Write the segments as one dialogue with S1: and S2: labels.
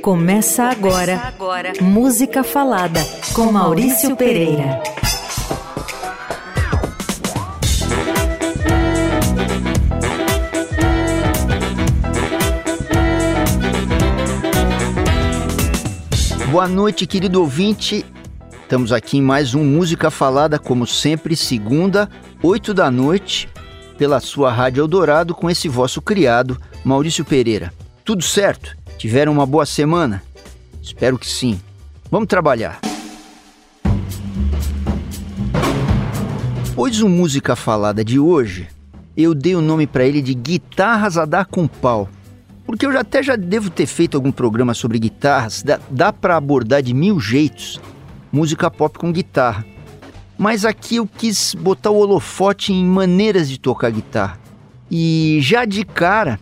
S1: Começa agora, Começa agora. Música Falada com Maurício Pereira.
S2: Boa noite, querido ouvinte. Estamos aqui em mais um Música Falada, como sempre, segunda, oito da noite, pela sua Rádio Eldorado, com esse vosso criado, Maurício Pereira. Tudo certo? Tiveram uma boa semana? Espero que sim. Vamos trabalhar. Pois o Música Falada de hoje, eu dei o nome para ele de Guitarras a Dar com Pau. Porque eu já até já devo ter feito algum programa sobre guitarras, dá, dá para abordar de mil jeitos música pop com guitarra. Mas aqui eu quis botar o holofote em maneiras de tocar guitarra. E já de cara,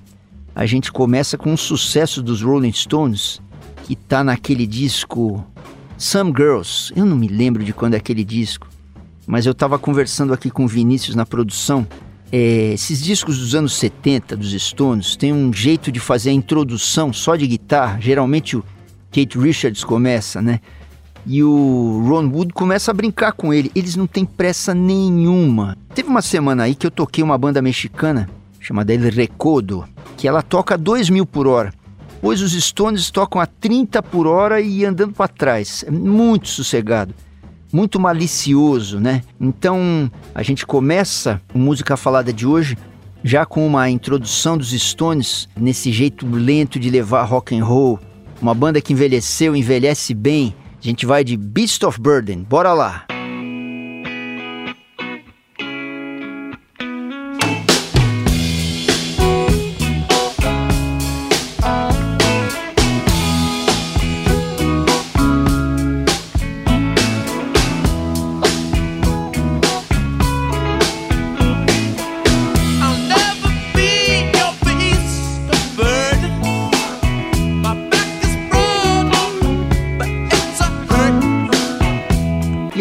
S2: a gente começa com um sucesso dos Rolling Stones, que tá naquele disco Some Girls. Eu não me lembro de quando é aquele disco, mas eu estava conversando aqui com o Vinícius na produção. É, esses discos dos anos 70 dos Stones têm um jeito de fazer a introdução só de guitarra. Geralmente o Kate Richards começa, né? E o Ron Wood começa a brincar com ele. Eles não têm pressa nenhuma. Teve uma semana aí que eu toquei uma banda mexicana chamada El Recodo que ela toca 2 mil por hora, pois os Stones tocam a 30 por hora e andando para trás. É muito sossegado, muito malicioso, né? Então a gente começa a música falada de hoje já com uma introdução dos Stones nesse jeito lento de levar rock and roll, uma banda que envelheceu, envelhece bem. A gente vai de Beast of Burden. Bora lá.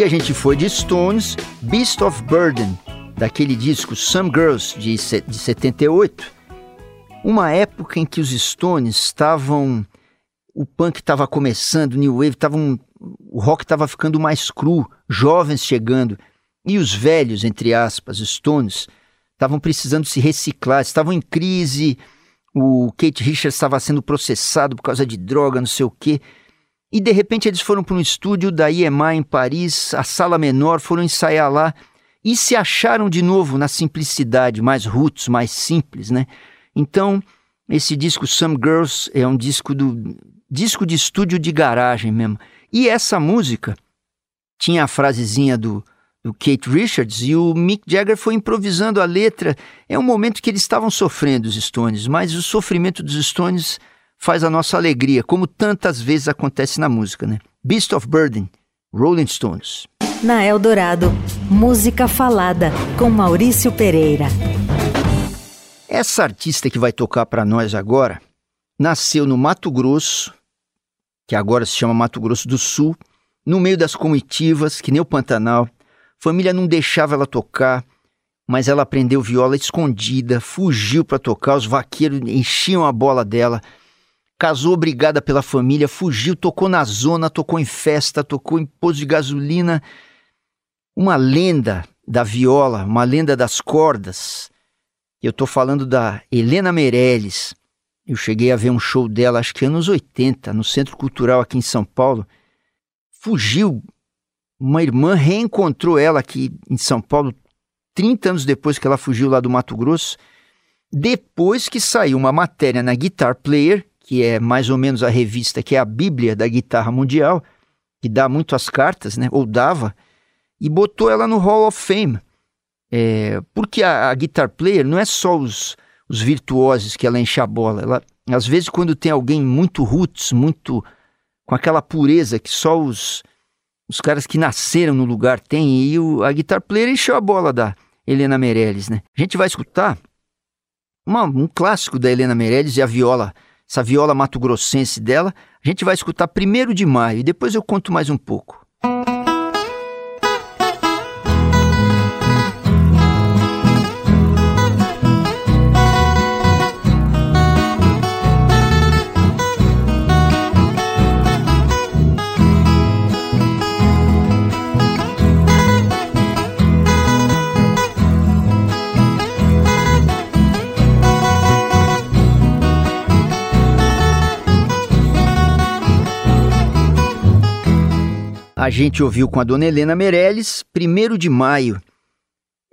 S2: Gente foi de Stones, Beast of Burden, daquele disco Some Girls de, de 78. Uma época em que os Stones estavam. O punk estava começando, o New Wave, tavam, o rock estava ficando mais cru, jovens chegando. E os velhos, entre aspas, Stones, estavam precisando se reciclar, estavam em crise. O Kate Richards estava sendo processado por causa de droga, não sei o quê. E de repente eles foram para um estúdio da IEMA em Paris, a sala menor, foram ensaiar lá e se acharam de novo na simplicidade, mais roots, mais simples, né? Então, esse disco Some Girls é um disco do disco de estúdio de garagem mesmo. E essa música tinha a frasezinha do, do Kate Richards e o Mick Jagger foi improvisando a letra. É um momento que eles estavam sofrendo os Stones, mas o sofrimento dos Stones faz a nossa alegria, como tantas vezes acontece na música, né? Beast of Burden, Rolling Stones.
S1: Na Eldorado, música falada com Maurício Pereira.
S2: Essa artista que vai tocar para nós agora nasceu no Mato Grosso, que agora se chama Mato Grosso do Sul, no meio das comitivas, que nem o Pantanal. Família não deixava ela tocar, mas ela aprendeu viola escondida, fugiu para tocar, os vaqueiros enchiam a bola dela casou obrigada pela família, fugiu, tocou na zona, tocou em festa, tocou em posto de gasolina. Uma lenda da viola, uma lenda das cordas. Eu estou falando da Helena Meirelles. Eu cheguei a ver um show dela, acho que anos 80, no Centro Cultural aqui em São Paulo. Fugiu. Uma irmã reencontrou ela aqui em São Paulo 30 anos depois que ela fugiu lá do Mato Grosso. Depois que saiu uma matéria na Guitar Player que é mais ou menos a revista que é a Bíblia da guitarra mundial, que dá muito as cartas, né? Ou dava, e botou ela no Hall of Fame. É, porque a, a, guitar player não é só os, os virtuosos que ela enche a bola. Ela, às vezes, quando tem alguém muito roots, muito com aquela pureza que só os, os caras que nasceram no lugar têm, e o, a guitar player encheu a bola da Helena Meirelles, né? A gente vai escutar uma, um clássico da Helena Meirelles e a viola essa viola mato-grossense dela, a gente vai escutar primeiro de maio e depois eu conto mais um pouco. A gente ouviu com a dona Helena Meirelles, 1 de maio.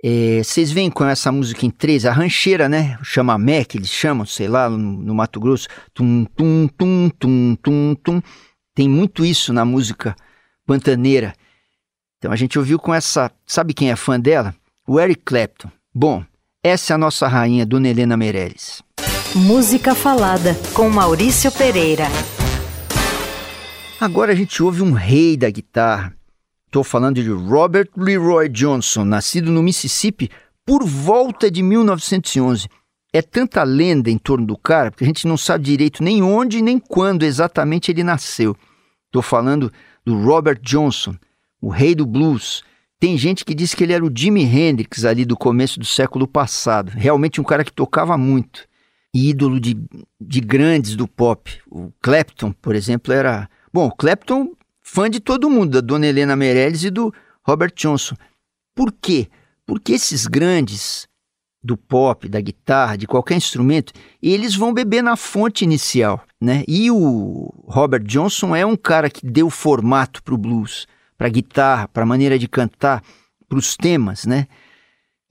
S2: É, vocês veem com essa música em três, a rancheira, né? Chamamé, que eles chamam, sei lá, no, no Mato Grosso. Tum, tum, tum, tum, tum, tum. Tem muito isso na música pantaneira. Então a gente ouviu com essa. Sabe quem é fã dela? O Eric Clapton. Bom, essa é a nossa rainha, Dona Helena Meirelles.
S1: Música Falada, com Maurício Pereira.
S2: Agora a gente ouve um rei da guitarra. Estou falando de Robert Leroy Johnson, nascido no Mississippi por volta de 1911. É tanta lenda em torno do cara, porque a gente não sabe direito nem onde nem quando exatamente ele nasceu. Estou falando do Robert Johnson, o rei do blues. Tem gente que diz que ele era o Jimi Hendrix ali do começo do século passado. Realmente um cara que tocava muito. Ídolo de, de grandes do pop. O Clapton, por exemplo, era Bom, Clapton, fã de todo mundo, da dona Helena Meirelles e do Robert Johnson. Por quê? Porque esses grandes do pop, da guitarra, de qualquer instrumento, eles vão beber na fonte inicial, né? E o Robert Johnson é um cara que deu formato para o blues, para a guitarra, para a maneira de cantar, para os temas, né?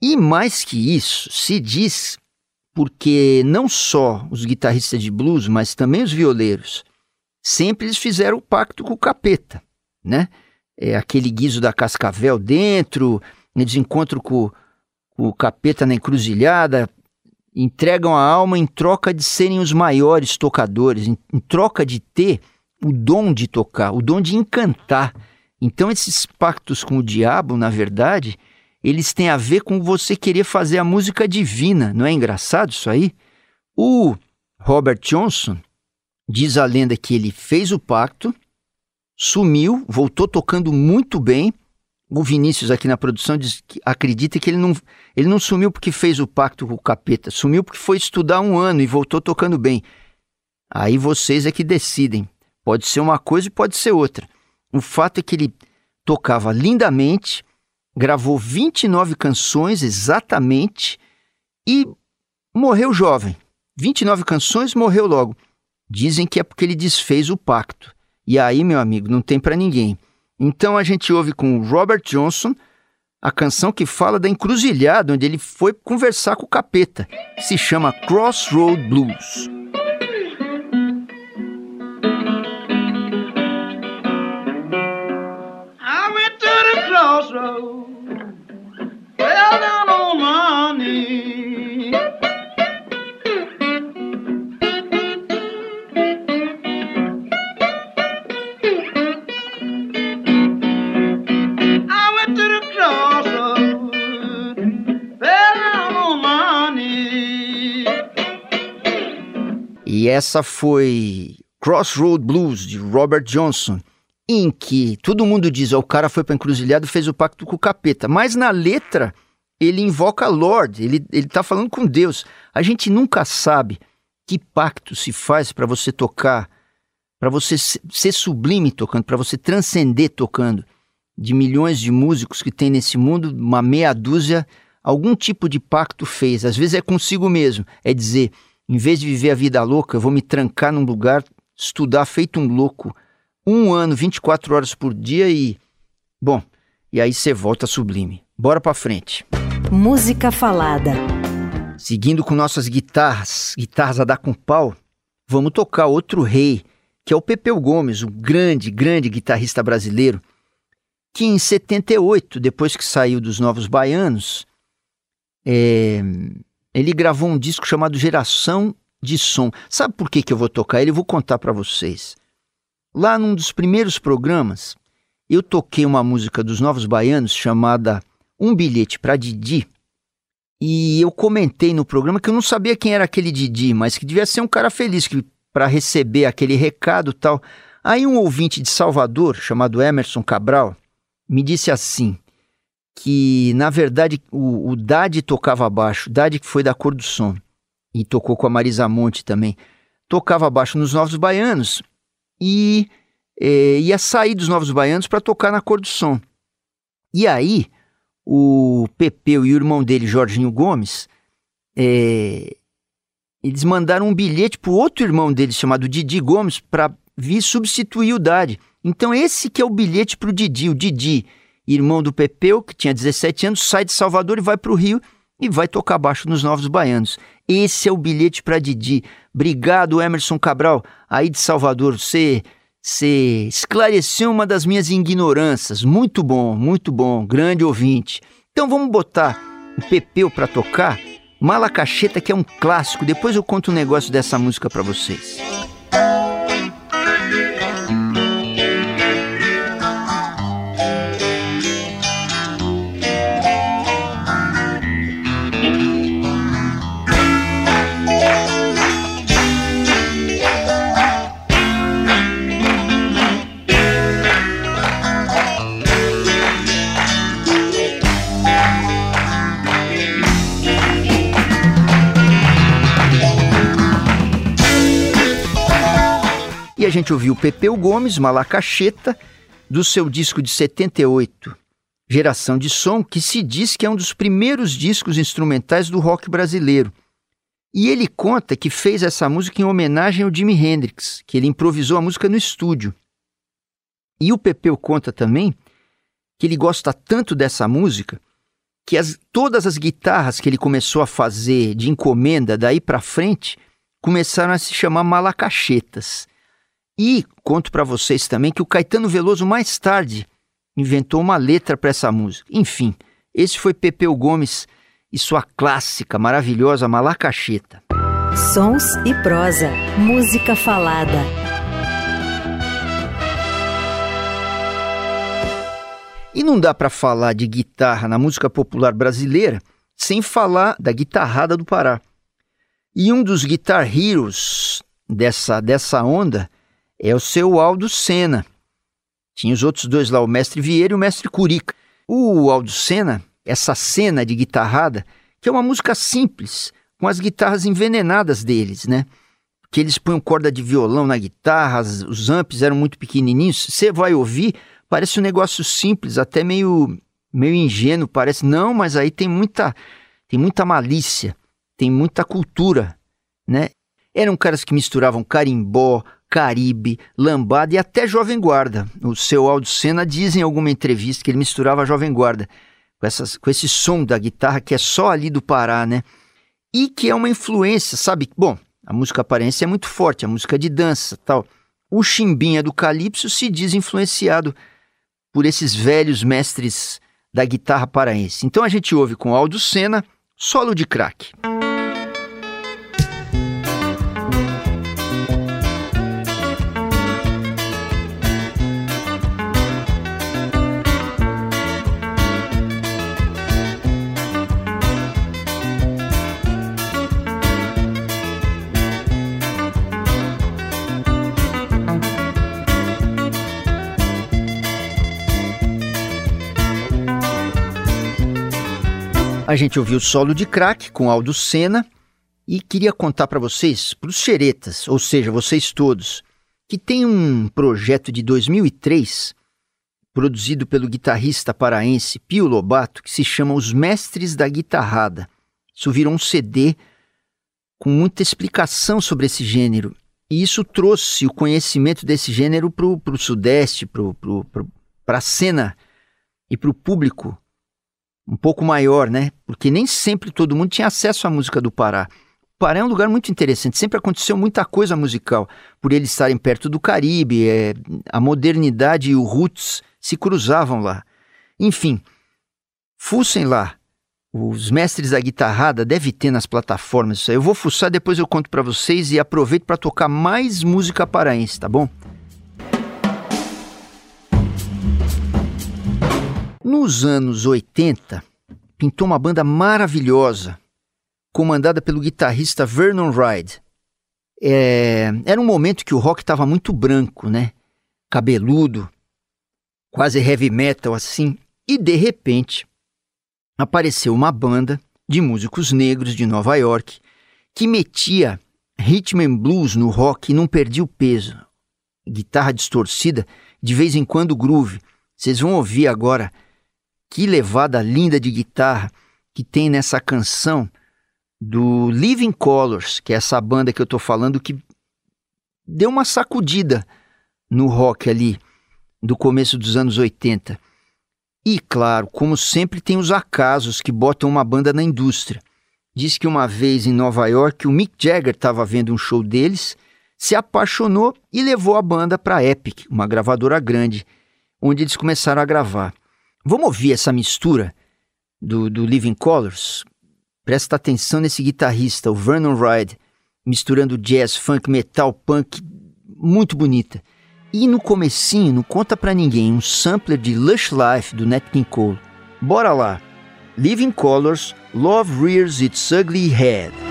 S2: E mais que isso, se diz porque não só os guitarristas de blues, mas também os violeiros sempre eles fizeram o pacto com o capeta, né? É aquele guiso da cascavel dentro, eles encontram com, com o capeta na encruzilhada, entregam a alma em troca de serem os maiores tocadores, em, em troca de ter o dom de tocar, o dom de encantar. Então esses pactos com o diabo, na verdade, eles têm a ver com você querer fazer a música divina. Não é engraçado isso aí? O Robert Johnson, Diz a lenda que ele fez o pacto, sumiu, voltou tocando muito bem. O Vinícius aqui na produção diz que acredita que ele não, ele não sumiu porque fez o pacto com o capeta, sumiu porque foi estudar um ano e voltou tocando bem. Aí vocês é que decidem. Pode ser uma coisa e pode ser outra. O fato é que ele tocava lindamente, gravou 29 canções exatamente e morreu jovem. 29 canções, morreu logo. Dizem que é porque ele desfez o pacto. E aí, meu amigo, não tem para ninguém. Então a gente ouve com Robert Johnson a canção que fala da encruzilhada onde ele foi conversar com o capeta. Se chama Crossroad Blues. E essa foi Crossroad Blues, de Robert Johnson, em que todo mundo diz, oh, o cara foi para encruzilhada e fez o pacto com o capeta. Mas na letra, ele invoca Lord, ele, ele tá falando com Deus. A gente nunca sabe que pacto se faz para você tocar, para você ser sublime tocando, para você transcender tocando. De milhões de músicos que tem nesse mundo, uma meia dúzia, algum tipo de pacto fez. Às vezes é consigo mesmo, é dizer, em vez de viver a vida louca, eu vou me trancar num lugar, estudar feito um louco, um ano, 24 horas por dia e. Bom, e aí você volta sublime. Bora pra frente.
S1: Música falada.
S2: Seguindo com nossas guitarras, guitarras a dar com pau, vamos tocar outro rei, que é o Pepeu Gomes, o grande, grande guitarrista brasileiro, que em 78, depois que saiu dos Novos Baianos, é, ele gravou um disco chamado Geração de Som. Sabe por que, que eu vou tocar ele? Eu vou contar para vocês. Lá num dos primeiros programas, eu toquei uma música dos Novos Baianos chamada Um Bilhete para Didi. E eu comentei no programa que eu não sabia quem era aquele Didi, mas que devia ser um cara feliz para receber aquele recado tal. Aí um ouvinte de Salvador, chamado Emerson Cabral, me disse assim: que, na verdade, o, o Dade tocava baixo, Dade que foi da cor do som, e tocou com a Marisa Monte também, tocava baixo nos Novos Baianos e é, ia sair dos Novos Baianos para tocar na cor do som. E aí, o Pepeu e o irmão dele, Jorginho Gomes, é, eles mandaram um bilhete para outro irmão dele chamado Didi Gomes para vir substituir o Dade. Então esse que é o bilhete para o Didi. O Didi, irmão do Pepeu, que tinha 17 anos, sai de Salvador e vai para o Rio e vai tocar baixo nos Novos Baianos. Esse é o bilhete para Didi. Obrigado, Emerson Cabral, aí de Salvador. Você, você esclareceu uma das minhas ignorâncias. Muito bom, muito bom, grande ouvinte. Então vamos botar o Pepeu para tocar. Malacacheta, que é um clássico. Depois eu conto um negócio dessa música para vocês. Gente ouviu Pepeu Gomes, Malacacheta, do seu disco de 78, Geração de Som, que se diz que é um dos primeiros discos instrumentais do rock brasileiro. E ele conta que fez essa música em homenagem ao Jimi Hendrix, que ele improvisou a música no estúdio. E o Pepeu conta também que ele gosta tanto dessa música que as, todas as guitarras que ele começou a fazer de encomenda daí para frente começaram a se chamar malacachetas. E conto para vocês também que o Caetano Veloso mais tarde inventou uma letra para essa música. Enfim, esse foi Pepeu Gomes e sua clássica, maravilhosa Malacacheta.
S1: Sons e prosa, música falada.
S2: E não dá para falar de guitarra na música popular brasileira sem falar da guitarrada do Pará. E um dos guitar heroes dessa, dessa onda é o seu Aldo Senna. Tinha os outros dois lá, o mestre Vieira e o mestre Curica. O Aldo Senna, essa cena de guitarrada, que é uma música simples, com as guitarras envenenadas deles, né? Que eles põem corda de violão na guitarra, os amps eram muito pequenininhos. Você vai ouvir, parece um negócio simples, até meio, meio ingênuo, parece. Não, mas aí tem muita, tem muita malícia, tem muita cultura, né? Eram caras que misturavam carimbó, Caribe, Lambada e até Jovem Guarda. O seu Aldo Senna diz em alguma entrevista que ele misturava Jovem Guarda com, essas, com esse som da guitarra que é só ali do Pará, né? E que é uma influência, sabe? Bom, a música aparência é muito forte, a música de dança tal. O chimbinha do Calypso se diz influenciado por esses velhos mestres da guitarra paraense. Então a gente ouve com Aldo Senna, solo de craque. A gente ouviu o solo de crack com Aldo Senna e queria contar para vocês, para os xeretas, ou seja, vocês todos, que tem um projeto de 2003 produzido pelo guitarrista paraense Pio Lobato que se chama Os Mestres da Guitarrada. Isso virou um CD com muita explicação sobre esse gênero. E isso trouxe o conhecimento desse gênero para o Sudeste, para a cena e para o público um pouco maior, né? Porque nem sempre todo mundo tinha acesso à música do Pará. O Pará é um lugar muito interessante, sempre aconteceu muita coisa musical, por eles estarem perto do Caribe, é, a modernidade e o roots se cruzavam lá. Enfim, fuçem lá. Os mestres da guitarrada deve ter nas plataformas isso aí. Eu vou fuçar, depois eu conto para vocês e aproveito para tocar mais música paraense, tá bom? Nos anos 80, pintou uma banda maravilhosa, comandada pelo guitarrista Vernon Ride. É, era um momento que o rock estava muito branco, né? Cabeludo, quase heavy metal assim, e de repente apareceu uma banda de músicos negros de Nova York que metia rhythm and blues no rock e não perdia o peso. Guitarra distorcida, de vez em quando groove. Vocês vão ouvir agora que levada linda de guitarra que tem nessa canção do Living Colors, que é essa banda que eu tô falando que deu uma sacudida no rock ali do começo dos anos 80. E, claro, como sempre, tem os acasos que botam uma banda na indústria. Diz que uma vez em Nova York o Mick Jagger estava vendo um show deles, se apaixonou e levou a banda para Epic, uma gravadora grande, onde eles começaram a gravar. Vamos ouvir essa mistura do, do Living Colors? Presta atenção nesse guitarrista, o Vernon Ride, misturando jazz, funk, metal, punk, muito bonita. E no comecinho, não conta pra ninguém, um sampler de Lush Life do Nat King Cole. Bora lá! Living Colors, Love Rears Its Ugly Head.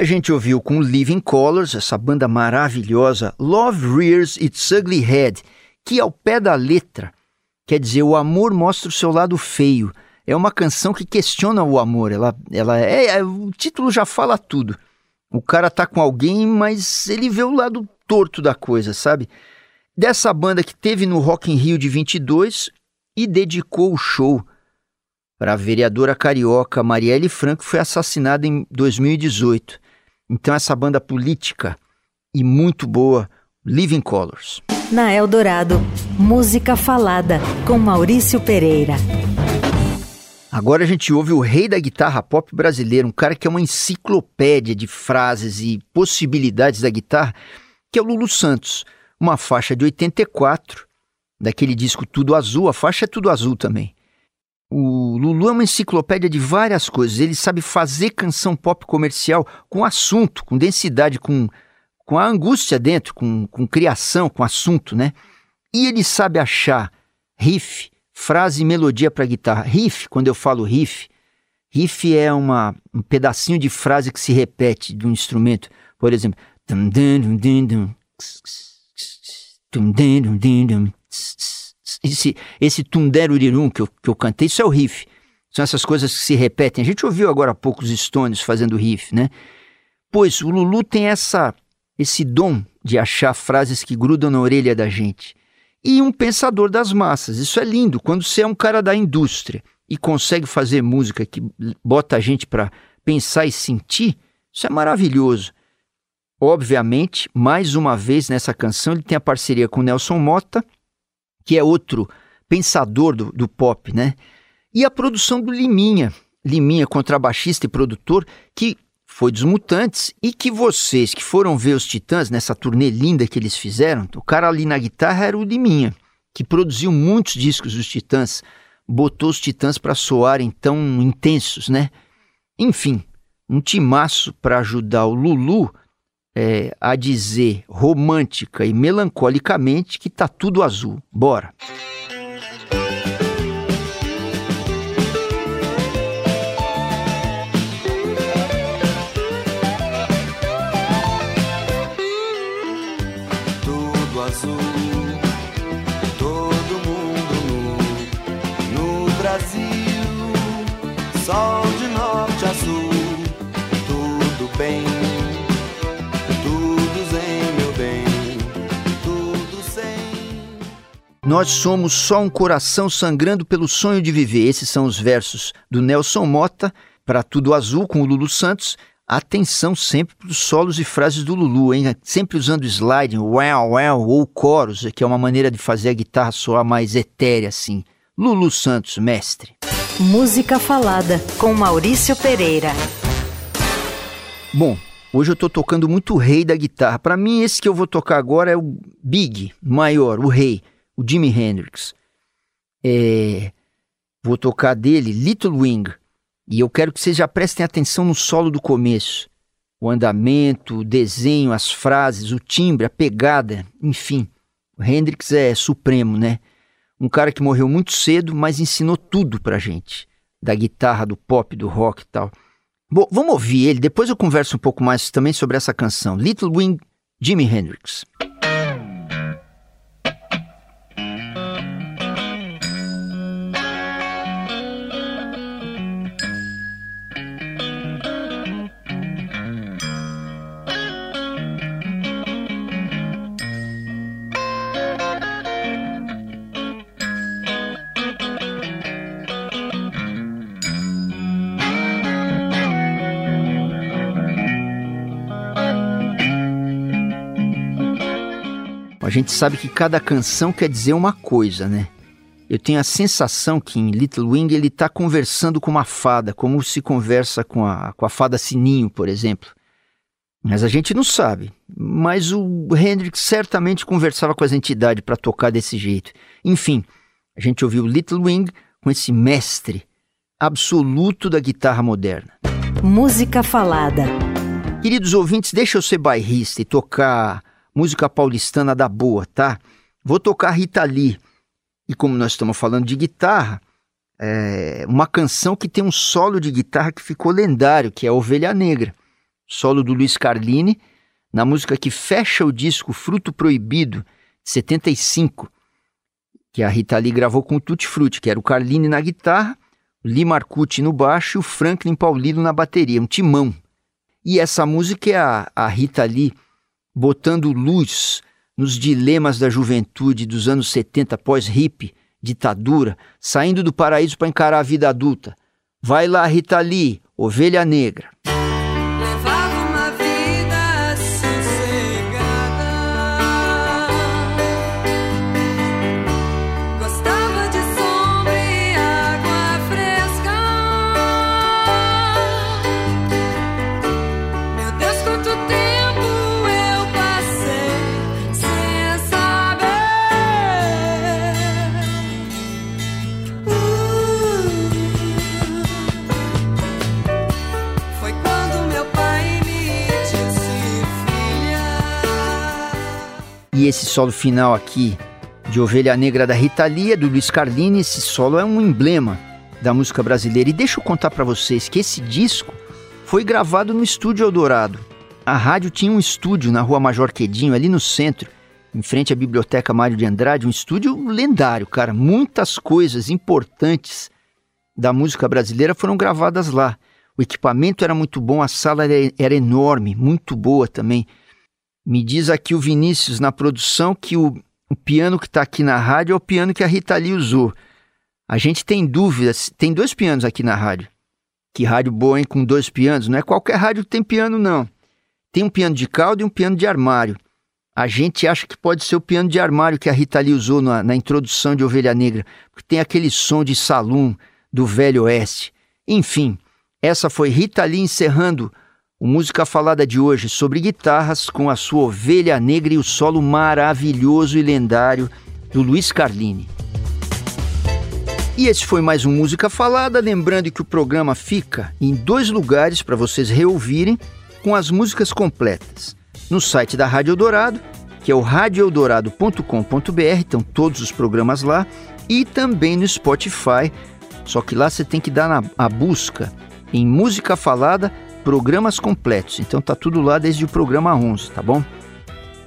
S2: A gente ouviu com Living Colors, essa banda maravilhosa, Love Rears Its Ugly Head, que ao pé da letra quer dizer o amor mostra o seu lado feio. É uma canção que questiona o amor. Ela, ela é, é, o título já fala tudo. O cara tá com alguém, mas ele vê o lado torto da coisa, sabe? Dessa banda que teve no Rock in Rio de 22 e dedicou o show para a vereadora carioca Marielle Franco, foi assassinada em 2018. Então, essa banda política e muito boa, Living Colors.
S1: Na Eldorado, música falada com Maurício Pereira.
S2: Agora a gente ouve o rei da guitarra pop brasileiro, um cara que é uma enciclopédia de frases e possibilidades da guitarra, que é o Lulu Santos. Uma faixa de 84, daquele disco Tudo Azul, a faixa é Tudo Azul também. O Lulu é uma enciclopédia de várias coisas. Ele sabe fazer canção pop comercial com assunto, com densidade, com, com a angústia dentro, com, com criação, com assunto, né? E ele sabe achar riff, frase e melodia para guitarra. Riff, quando eu falo riff, riff é uma, um pedacinho de frase que se repete de um instrumento. Por exemplo, esse, esse tundero-irirum que eu, que eu cantei, isso é o riff. São essas coisas que se repetem. A gente ouviu agora há pouco os Stones fazendo riff, né? Pois o Lulu tem essa, esse dom de achar frases que grudam na orelha da gente. E um pensador das massas. Isso é lindo. Quando você é um cara da indústria e consegue fazer música que bota a gente para pensar e sentir, isso é maravilhoso. Obviamente, mais uma vez nessa canção, ele tem a parceria com Nelson Mota que é outro pensador do, do pop, né? E a produção do Liminha, Liminha, contrabaixista e produtor, que foi dos Mutantes e que vocês que foram ver os Titãs nessa turnê linda que eles fizeram, o cara ali na guitarra era o Liminha, que produziu muitos discos dos Titãs, botou os Titãs para soarem tão intensos, né? Enfim, um timaço para ajudar o Lulu é, a dizer romântica e melancolicamente que tá tudo azul. Bora!
S3: Tudo azul, todo mundo nu, no Brasil, sol de norte a sul, tudo bem.
S2: Nós somos só um coração sangrando pelo sonho de viver. Esses são os versos do Nelson Mota para Tudo Azul com o Lulu Santos. Atenção sempre para os solos e frases do Lulu, hein? Sempre usando slide, well, well, ou coros, que é uma maneira de fazer a guitarra soar mais etérea assim. Lulu Santos, mestre.
S1: Música falada com Maurício Pereira.
S2: Bom, hoje eu estou tocando muito o rei da guitarra. Para mim, esse que eu vou tocar agora é o Big, maior, o rei o Jimi Hendrix. É, vou tocar dele Little Wing. E eu quero que vocês já prestem atenção no solo do começo. O andamento, o desenho, as frases, o timbre, a pegada, enfim. O Hendrix é supremo, né? Um cara que morreu muito cedo, mas ensinou tudo pra gente. Da guitarra, do pop, do rock e tal. Bom, vamos ouvir ele, depois eu converso um pouco mais também sobre essa canção. Little Wing, Jimi Hendrix. Sabe que cada canção quer dizer uma coisa, né? Eu tenho a sensação que em Little Wing ele está conversando com uma fada, como se conversa com a, com a fada Sininho, por exemplo. Mas a gente não sabe. Mas o Hendrix certamente conversava com as entidades para tocar desse jeito. Enfim, a gente ouviu Little Wing com esse mestre absoluto da guitarra moderna.
S1: Música falada.
S2: Queridos ouvintes, deixa eu ser bairrista e tocar música paulistana da boa, tá? Vou tocar Rita Lee e como nós estamos falando de guitarra, é uma canção que tem um solo de guitarra que ficou lendário, que é Ovelha Negra, solo do Luiz Carlini, na música que fecha o disco Fruto Proibido, 75, que a Rita Lee gravou com o Tutti Frutti, que era o Carlini na guitarra, o Lee Marcucci no baixo e o Franklin Paulino na bateria, um timão. E essa música é a, a Rita Lee botando luz nos dilemas da juventude dos anos 70 pós-hip, ditadura, saindo do paraíso para encarar a vida adulta. Vai lá, Rita Lee, ovelha negra. Esse solo final aqui de Ovelha Negra da Rita é do Luiz Carlini, esse solo é um emblema da música brasileira. E deixa eu contar para vocês que esse disco foi gravado no Estúdio Eldorado. A rádio tinha um estúdio na Rua Major Quedinho, ali no centro, em frente à Biblioteca Mário de Andrade, um estúdio lendário, cara. Muitas coisas importantes da música brasileira foram gravadas lá. O equipamento era muito bom, a sala era, era enorme, muito boa também. Me diz aqui o Vinícius na produção que o, o piano que está aqui na rádio é o piano que a Rita Lee usou. A gente tem dúvidas, tem dois pianos aqui na rádio. Que rádio boa, hein, com dois pianos? Não é qualquer rádio que tem piano, não. Tem um piano de cauda e um piano de armário. A gente acha que pode ser o piano de armário que a Rita Lee usou na, na introdução de Ovelha Negra, porque tem aquele som de salão do Velho Oeste. Enfim, essa foi Rita Lee encerrando o Música Falada de hoje sobre guitarras com a sua ovelha negra e o solo maravilhoso e lendário do Luiz Carlini. E esse foi mais um Música Falada, lembrando que o programa fica em dois lugares para vocês reouvirem com as músicas completas. No site da Rádio Eldorado, que é o radioeldorado.com.br, estão todos os programas lá, e também no Spotify, só que lá você tem que dar na, a busca em Música Falada programas completos. Então tá tudo lá desde o programa 11, tá bom?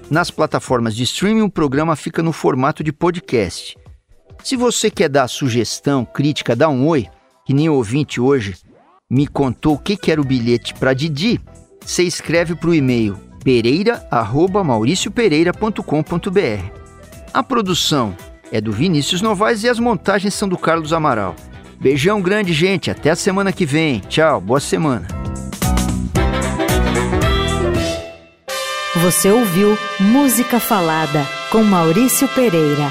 S2: Nas plataformas de streaming, o programa fica no formato de podcast. Se você quer dar sugestão, crítica, dá um oi, que nem o ouvinte hoje me contou o que, que era o bilhete para Didi, você escreve para o e-mail pereira@mauriciopereira.com.br. A produção é do Vinícius Novaes e as montagens são do Carlos Amaral. Beijão grande, gente. Até a semana que vem. Tchau, boa semana.
S1: Você ouviu Música Falada com Maurício Pereira.